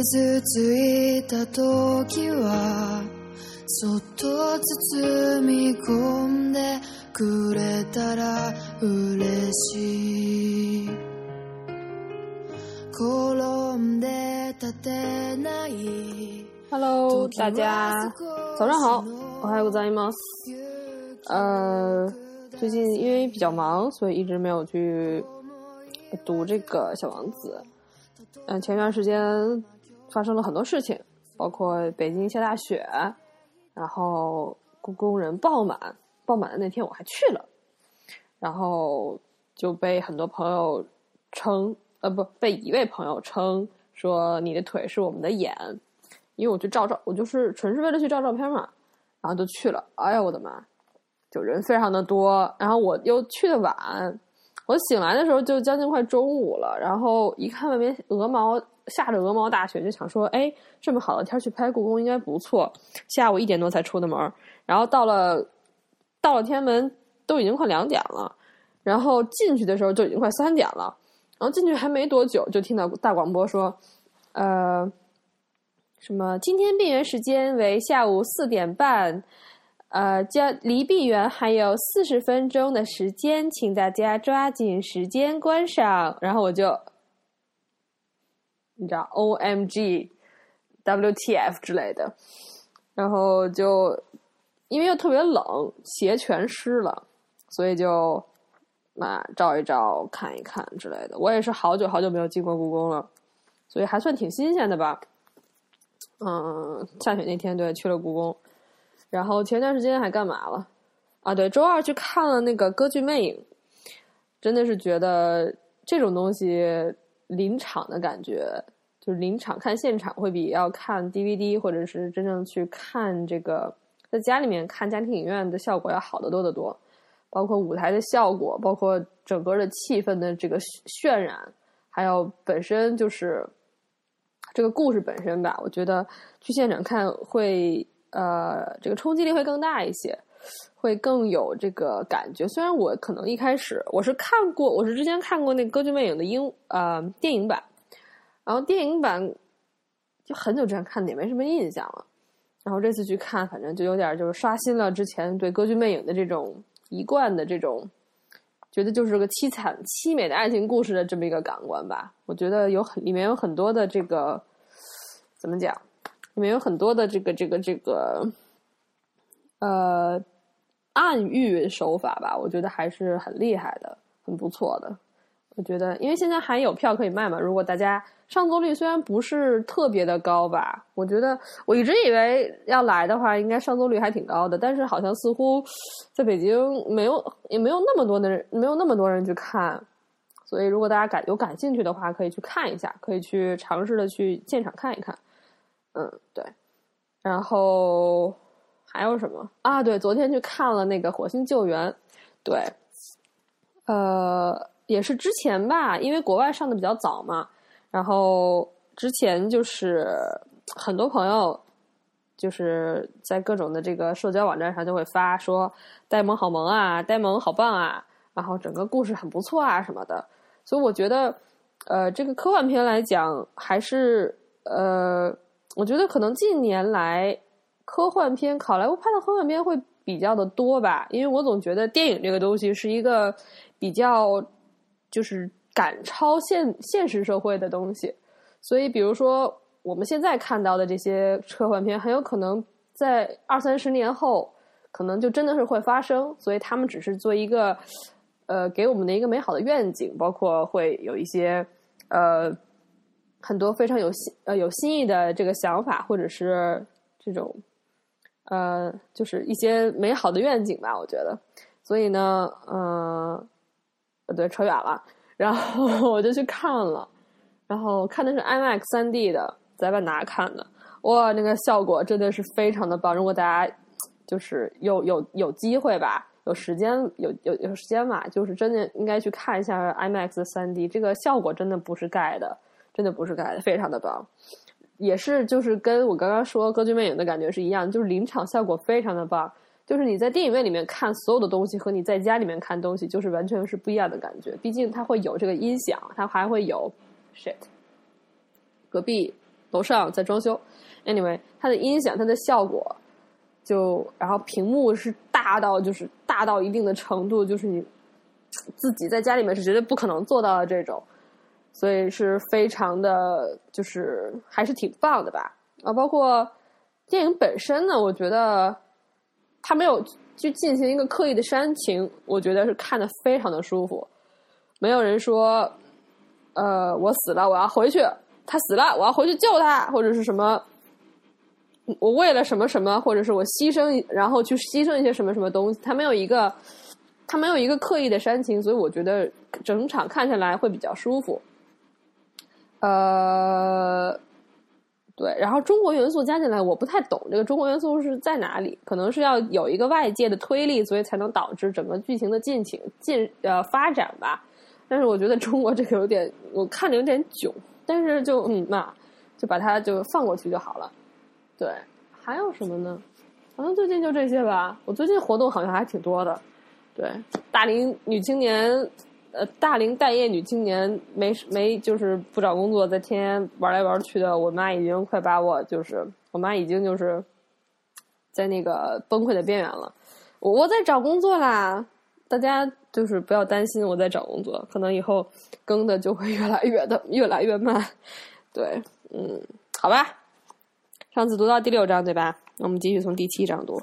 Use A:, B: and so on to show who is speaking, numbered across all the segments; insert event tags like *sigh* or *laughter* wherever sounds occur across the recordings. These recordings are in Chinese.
A: 傷ついた時はそっと包み込んでくれたら嬉しい転んで立てない
B: Hello，大家早上好，我还有个在吗？呃，最近因为比较忙，所以一直没有去读这个《小王子》。嗯，前段时间 发生了很多事情，包括北京下大雪，然后故宫人爆满，爆满的那天我还去了，然后就被很多朋友称，呃，不，被一位朋友称说你的腿是我们的眼，因为我去照照，我就是纯是为了去照照片嘛，然后就去了。哎呀，我的妈，就人非常的多，然后我又去的晚。我醒来的时候就将近快中午了，然后一看外面鹅毛下着鹅毛大雪，就想说，哎，这么好的天去拍故宫应该不错。下午一点多才出的门，然后到了到了天安门都已经快两点了，然后进去的时候就已经快三点了，然后进去还没多久就听到大广播说，呃，什么今天闭园时间为下午四点半。呃，将离闭园还有四十分钟的时间，请大家抓紧时间观赏。然后我就，你知道，O M G W T F 之类的。然后就因为又特别冷，鞋全湿了，所以就嘛照一照、看一看之类的。我也是好久好久没有进过故宫了，所以还算挺新鲜的吧。嗯，下雪那天对去了故宫。然后前段时间还干嘛了？啊，对，周二去看了那个歌剧魅影，真的是觉得这种东西临场的感觉，就是临场看现场会比要看 DVD 或者是真正去看这个在家里面看家庭影院的效果要好得多得多。包括舞台的效果，包括整个的气氛的这个渲染，还有本身就是这个故事本身吧，我觉得去现场看会。呃，这个冲击力会更大一些，会更有这个感觉。虽然我可能一开始我是看过，我是之前看过那《歌剧魅影》的英呃电影版，然后电影版就很久之前看的，也没什么印象了。然后这次去看，反正就有点就是刷新了之前对《歌剧魅影》的这种一贯的这种，觉得就是个凄惨凄美的爱情故事的这么一个感官吧。我觉得有很里面有很多的这个怎么讲？里面有很多的这个这个这个，呃，暗喻手法吧，我觉得还是很厉害的，很不错的。我觉得，因为现在还有票可以卖嘛，如果大家上座率虽然不是特别的高吧，我觉得我一直以为要来的话，应该上座率还挺高的，但是好像似乎在北京没有，也没有那么多的人，没有那么多人去看。所以，如果大家感有感兴趣的话，可以去看一下，可以去尝试的去现场看一看。嗯，对，然后还有什么啊？对，昨天去看了那个《火星救援》，对，呃，也是之前吧，因为国外上的比较早嘛，然后之前就是很多朋友就是在各种的这个社交网站上就会发说呆萌好萌啊，呆萌好棒啊，然后整个故事很不错啊什么的，所以我觉得，呃，这个科幻片来讲还是呃。我觉得可能近年来科幻片，好莱坞拍的科幻片会比较的多吧，因为我总觉得电影这个东西是一个比较就是赶超现现实社会的东西，所以比如说我们现在看到的这些科幻片，很有可能在二三十年后，可能就真的是会发生，所以他们只是做一个呃给我们的一个美好的愿景，包括会有一些呃。很多非常有新呃有新意的这个想法，或者是这种呃，就是一些美好的愿景吧。我觉得，所以呢，嗯，对，扯远了。然后 *laughs* 我就去看了，然后看的是 IMAX 三 D 的，在万达看的。哇，那个效果真的是非常的棒。如果大家就是有有有机会吧，有时间有有有时间嘛，就是真的应该去看一下 IMAX 三 D，这个效果真的不是盖的。真的不是盖的，非常的棒，也是就是跟我刚刚说《歌剧魅影》的感觉是一样，就是临场效果非常的棒，就是你在电影院里面看所有的东西和你在家里面看东西就是完全是不一样的感觉，毕竟它会有这个音响，它还会有 shit，隔壁
A: 楼上在装修。Anyway，它的音响，它的效果，就然后屏幕是大到就是大到一定的程度，就是你自己在家里面是绝对不可能做到的这种，所以是非常的，就是还是挺棒的吧。啊，包括电影本身呢，我觉得它没有去进行一个刻意的煽情，我觉得是看的非常的舒服。没有人说，呃，我死了，我要回去；他死了，我要回去救他，或者是什么，我为了什么什么，或者是我牺牲，然后去牺牲一些什么什么东西。他没有一个，他没有一个刻意的煽情，所以我觉得整场看下来会比较舒服。呃。对，然后中国元素加进来，我不太懂这个中国元素是在哪里，可能是要有一个外界的推力，所以才能导致整个剧情的进行进呃发展吧。但是我觉得中国这个有点，我看着有点囧，但是就嗯嘛，就把它就放过去就好了。对，还有什么呢？好像最近就这些吧。我最近活动好像还挺多的。对，大龄女青年。呃，大龄待业女青年没没就是不找工作，在天天玩来玩去的。我妈已经快把我就是，我妈已经就是在那个崩溃的边缘了。我我在找工作啦，大家就是不要担心，我在找工作，可能以后更的就会越来越的越来越慢。对，嗯，好吧。上次读到第六章对吧？那我们继续从第七章读，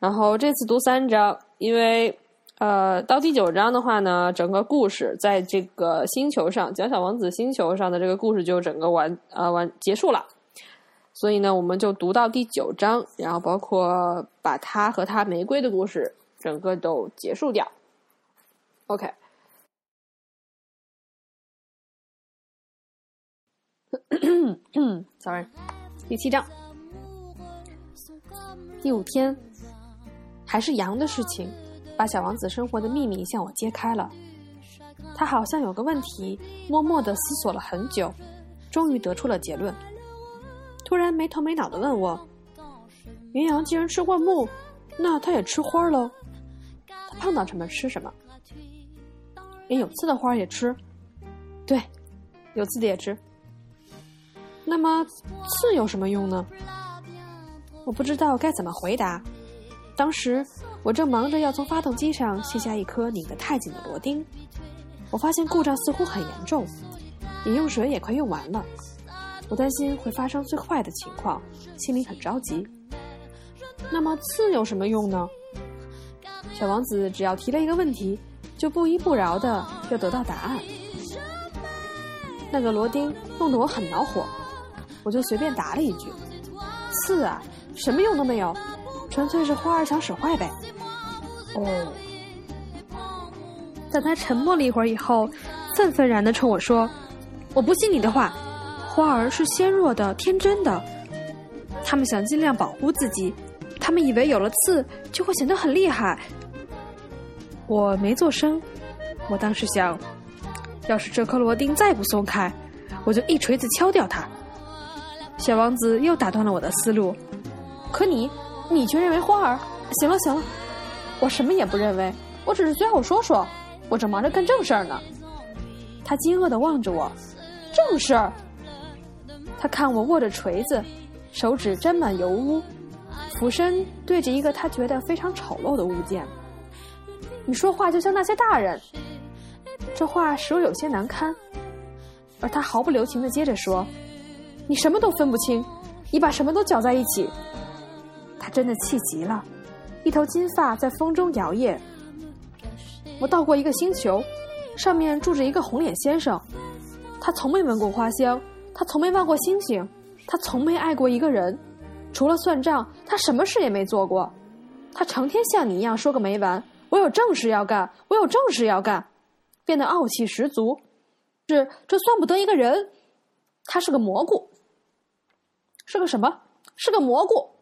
A: 然后这次读三章，因为。呃，到第九章的话呢，整个故事在这个星球上，角小王子星球上的这个故事就整个完呃完结束了。所以呢，我们就读到第九章，然后包括把他和他玫瑰的故事整个都结束掉。OK，sorry，*coughs* 第七章，第五天，还是羊的事情。把小王子生活的秘密向我揭开了。他好像有个问题，默默的思索了很久，终于得出了结论。突然没头没脑的问我：“绵羊既然吃灌木，那它也吃花喽？它碰到什么吃什么？连有刺的花也吃？对，有刺的也吃。那么刺有什么用呢？我不知道该怎么回答。当时。”我正忙着要从发动机上卸下一颗拧得太紧的螺钉，我发现故障似乎很严重，饮用水也快用完了。我担心会发生最坏的情况，心里很着急。那么刺有什么用呢？小王子只要提了一个问题，就不依不饶的要得到答案。那个螺钉弄得我很恼火，我就随便答了一句：“刺啊，什么用都没有，纯粹是花儿想使坏呗。”哦，在他沉默了一会儿以后，愤愤然的冲我说：“我不信你的话，花儿是纤弱的、天真的，他们想尽量保护自己，他们以为有了刺就会显得很厉害。”我没做声，我当时想，要是这颗螺钉再不松开，我就一锤子敲掉它。小王子又打断了我的思路，可你，你却认为花儿……行了，行了。我什么也不认为，我只是随口说说，我正忙着干正事儿呢。他惊愕的望着我，正事儿。他看我握着锤子，手指沾满油污，俯身对着一个他觉得非常丑陋的物件。你说话就像那些大人，这话使我有些难堪。而他毫不留情的接着说：“你什么都分不清，你把什么都搅在一起。”他真的气极了。一头金发在风中摇曳。我到过一个星球，上面住着一个红脸先生。他从没闻过花香，他从没望过星星，他从没爱过一个人。除了算账，他什么事也没做过。他成天像你一样说个没完。我有正事要干，我有正事要干，变得傲气十足。是这算不得一个人，他是个蘑菇。是个什么？是个蘑菇。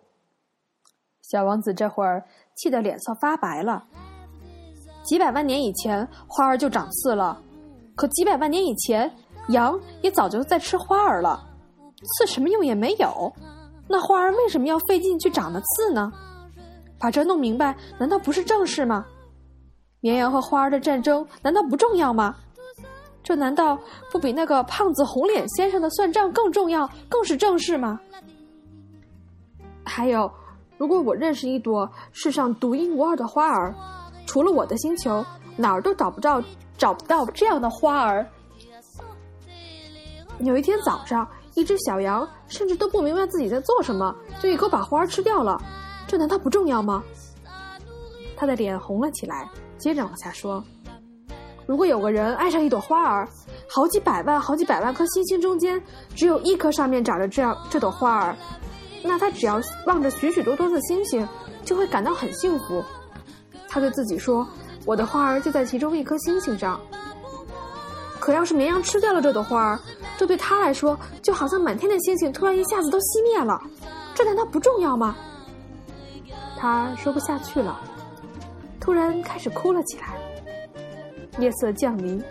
A: 小王子这会儿气得脸色发白了。几百万年以前，花儿就长刺了；可几百万年以前，羊也早就在吃花儿了。刺什么用也没有，那花儿为什么要费劲去长那刺呢？把这弄明白，难道不是正事吗？绵羊和花儿的战争难道不重要吗？这难道不比那个胖子红脸先生的算账更重要、更是正事吗？还有，如果我认识一朵世上独一无二的花儿，除了我的星球，哪儿都找不到找不到这样的花儿。有一天早上，一只小羊甚至都不明白自己在做什么，就一口把花儿吃掉了。这难道不重要吗？他的脸红了起来，接着往下说。如果有个人爱上一朵花儿，好几百万、好几百万颗星星中间，只有一颗上面长着这样这朵花儿，那他只要望着许许多多的星星，就会感到很幸福。他对自己说：“我的花儿就在其中一颗星星上。”可要是绵羊吃掉了这朵花儿，这对他来说就好像满天的星星突然一下子都熄灭了。这难道不重要吗？他说不下去了，突然开始哭了起来。夜色降临，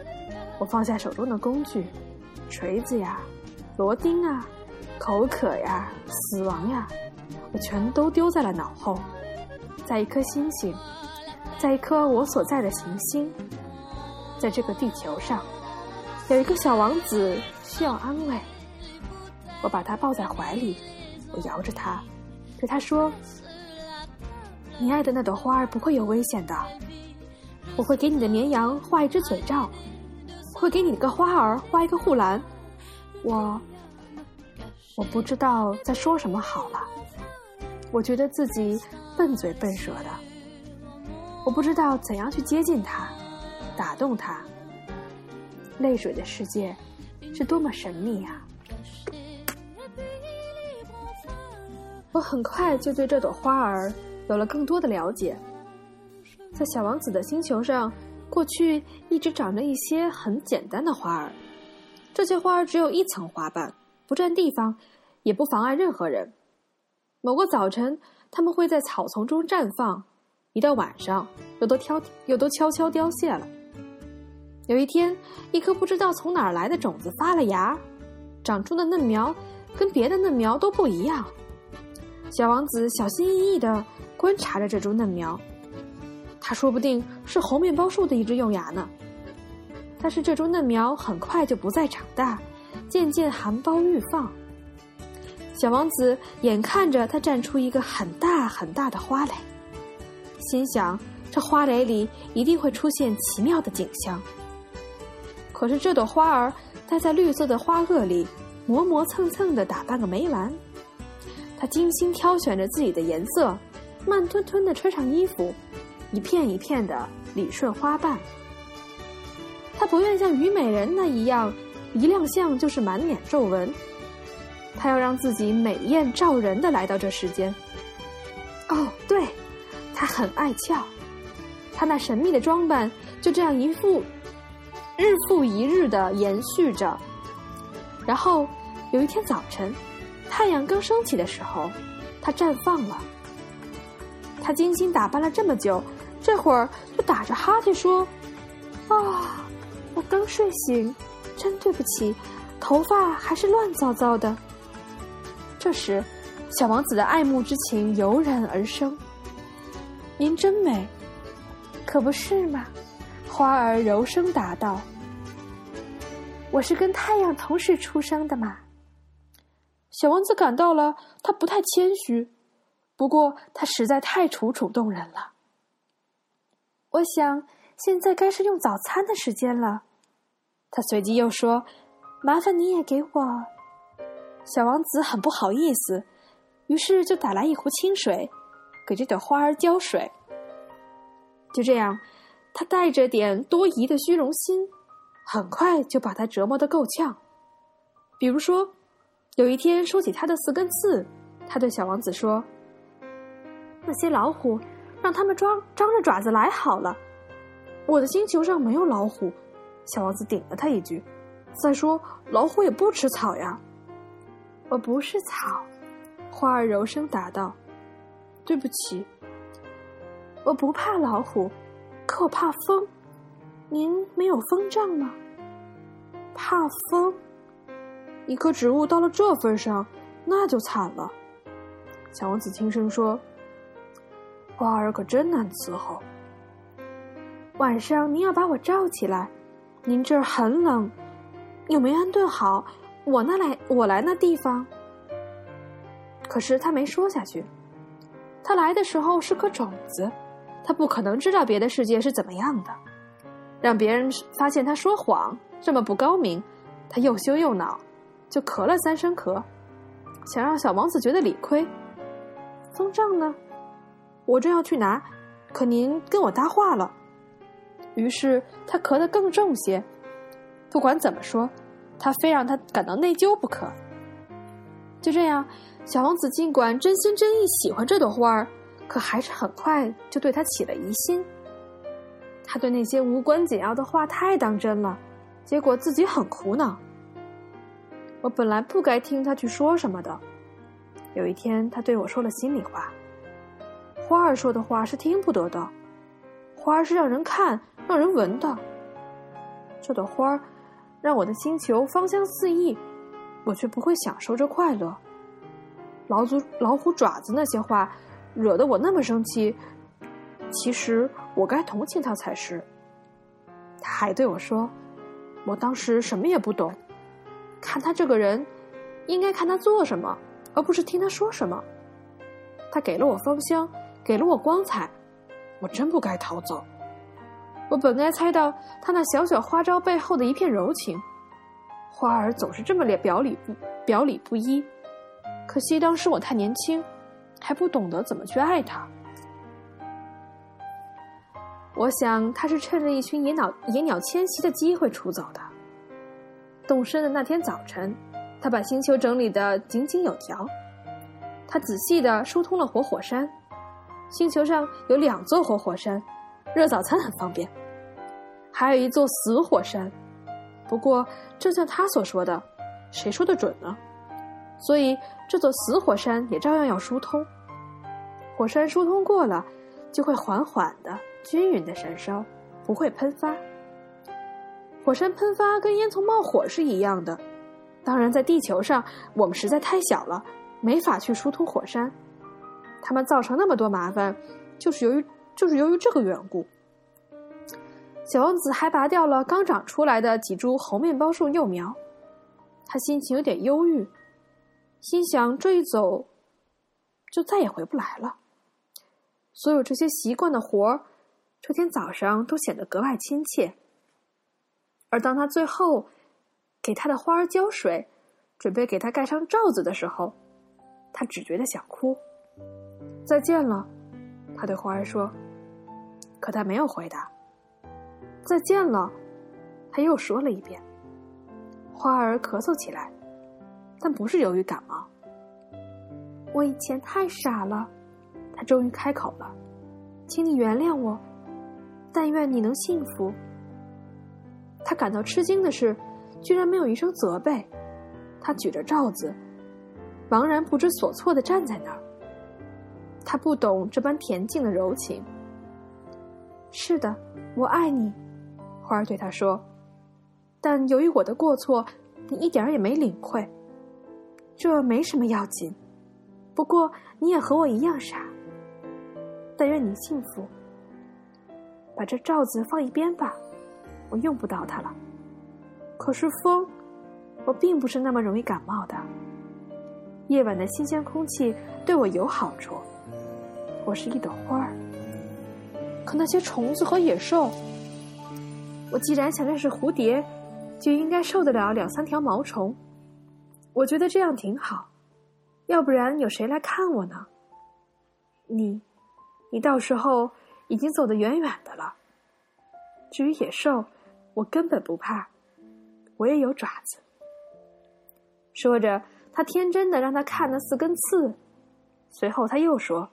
A: 我放下手中的工具，锤子呀，螺钉啊，口渴呀，死亡呀，我全都丢在了脑后。在一颗星星，在一颗我所在的行星，在这个地球上，有一个小王子需要安慰。我把他抱在怀里，我摇着他，对他说：“你爱的那朵花儿不会有危险的。”我会给你的绵羊画一只嘴罩，会给你个花儿画一个护栏。我，我不知道在说什么好了。我觉得自己笨嘴笨舌的。我不知道怎样去接近他，打动他。泪水的世界是多么神秘啊！我很快就对这朵花儿有了更多的了解。在小王子的星球上，过去一直长着一些很简单的花儿。这些花儿只有一层花瓣，不占地方，也不妨碍任何人。某个早晨，它们会在草丛中绽放；一到晚上，又都挑又都悄悄凋谢了。有一天，一颗不知道从哪儿来的种子发了芽，长出的嫩苗跟别的嫩苗都不一样。小王子小心翼翼的观察着这株嫩苗。它说不定是猴面包树的一只幼芽呢。但是这株嫩苗很快就不再长大，渐渐含苞欲放。小王子眼看着它绽出一个很大很大的花蕾，心想：这花蕾里一定会出现奇妙的景象。可是这朵花儿待在绿色的花萼里，磨磨蹭蹭的打扮个没完。他精心挑选着自己的颜色，慢吞吞的穿上衣服。一片一片的理顺花瓣，他不愿像虞美人那一样，一亮相就是满脸皱纹。他要让自己美艳照人的来到这世间。哦，对，他很爱俏，他那神秘的装扮就这样一副日复一日的延续着。然后有一天早晨，太阳刚升起的时候，他绽放了。他精心打扮了这么久。这会儿就打着哈欠说：“啊，我刚睡醒，真对不起，头发还是乱糟糟的。”这时，小王子的爱慕之情油然而生。“您真美，可不是吗？”花儿柔声答道。“我是跟太阳同时出生的嘛。”小王子感到了他不太谦虚，不过他实在太楚楚动人了。我想，现在该是用早餐的时间了。他随即又说：“麻烦你也给我。”小王子很不好意思，于是就打来一壶清水，给这朵花儿浇水。就这样，他带着点多疑的虚荣心，很快就把他折磨得够呛。比如说，有一天说起他的四根刺，他对小王子说：“那些老虎。”让他们装张着爪子来好了。我的星球上没有老虎。小王子顶了他一句。再说，老虎也不吃草呀。我不是草，花儿柔声答道。对不起，我不怕老虎，可我怕风。您没有风杖吗？怕风？一棵植物到了这份上，那就惨了。小王子轻声说。花儿可真难伺候。晚上您要把我罩起来，您这儿很冷，有没安顿好？我那来，我来那地方。”可是他没说下去。他来的时候是颗种子，他不可能知道别的世界是怎么样的。让别人发现他说谎这么不高明，他又羞又恼，就咳了三声咳，想让小王子觉得理亏。风杖呢？我正要去拿，可您跟我搭话了。于是他咳得更重些。不管怎么说，他非让他感到内疚不可。就这样，小王子尽管真心真意喜欢这朵花儿，可还是很快就对他起了疑心。他对那些无关紧要的话太当真了，结果自己很苦恼。我本来不该听他去说什么的。有一天，他对我说了心里话：“花儿说的话是听不得的，花是让人看、让人闻的。这朵花儿让我的星球芳香四溢，我却不会享受这快乐。老祖老虎爪子那些话，惹得我那么生气。其实我该同情他才是。”他还对我说：“我当时什么也不懂，看他这个人，应该看他做什么。”而不是听他说什么。他给了我芳香，给了我光彩，我真不该逃走。我本该猜到他那小小花招背后的一片柔情。花儿总是这么表里不表里不一，可惜当时我太年轻，还不懂得怎么去爱他。我想他是趁着一群野鸟野鸟迁徙的机会出走的。动身的那天早晨。他把星球整理的井井有条，他仔细的疏通了活火山。星球上有两座活火山，热早餐很方便。还有一座死火山，不过正像他所说的，谁说的准呢？所以这座死火山也照样要疏通。火山疏通过了，就会缓缓的、均匀的燃烧，不会喷发。火山喷发跟烟囱冒火是一样的。当然，在地球上，我们实在太小了，没法去疏通火山。他们造成那么多麻烦，就是由于就是由于这个缘故。小王子还拔掉了刚长出来的几株猴面包树幼苗，他心情有点忧郁，心想这一走，就再也回不来了。所有这些习惯的活儿，这天早上都显得格外亲切。而当他最后。给他的花儿浇水，准备给他盖上罩子的时候，他只觉得想哭。再见了，他对花儿说。可他没有回答。再见了，他又说了一遍。花儿咳嗽起来，但不是由于感冒。我以前太傻了，他终于开口了，请你原谅我，但愿你能幸福。他感到吃惊的是。居然没有一声责备，他举着罩子，茫然不知所措的站在那儿。他不懂这般恬静的柔情。是的，我爱你，花儿对他说。但由于我的过错，你一点儿也没领会。这没什么要紧，不过你也和我一样傻。但愿你幸福。把这罩子放一边吧，我用不到它了。可是风，我并不是那么容易感冒的。夜晚的新鲜空气对我有好处。我是一朵花儿。可那些虫子和野兽，我既然想认识蝴蝶，就应该受得了两三条毛虫。我觉得这样挺好，要不然有谁来看我呢？你，你到时候已经走得远远的了。至于野兽，我根本不怕。我也有爪子。说着，他天真的让他看那四根刺，随后他又说：“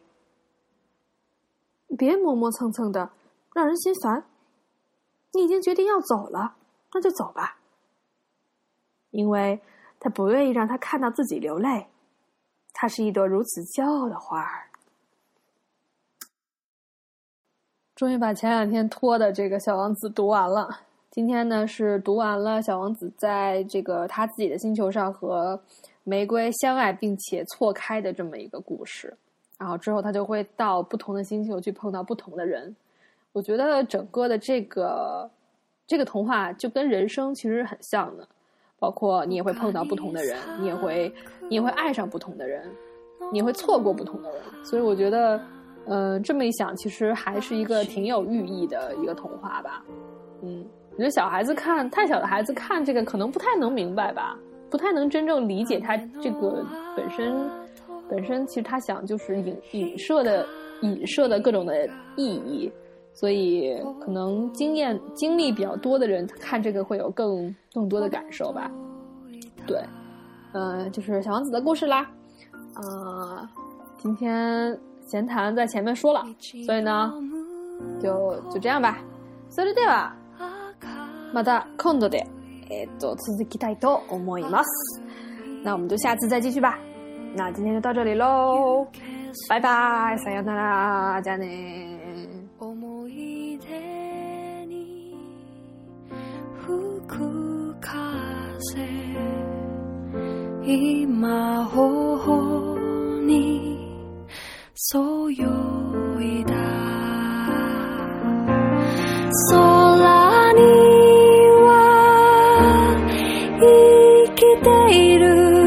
A: 别磨磨蹭蹭的，让人心烦。你已经决定要走了，那就走吧。”因为他不愿意让他看到自己流泪。他是一朵如此骄傲的花儿。
B: 终于把前两天拖的这个小王子读完了。今天呢是读完了小王子在这个他自己的星球上和玫瑰相爱并且错开的这么一个故事，然后之后他就会到不同的星球去碰到不同的人。我觉得整个的这个这个童话就跟人生其实很像的，包括你也会碰到不同的人，你也会你也会爱上不同的人，你会错过不同的人。所以我觉得，嗯，这么一想，其实还是一个挺有寓意的一个童话吧。嗯，我觉得小孩子看太小的孩子看这个可能不太能明白吧，不太能真正理解他这个本身本身其实他想就是影影射的影射的各种的意义。所以，可能经验经历比较多的人看这个会有更更多的感受吧。对，嗯，就是小王子的故事啦。啊，今天闲谈在前面说了，所以呢，就就这样吧。それではまた今度でえっと続きたいと思います。那我们就下次再继续吧。 那今天就到这里喽，拜拜，さよなら，じゃあね。今頬にそよいだ。空には生きている。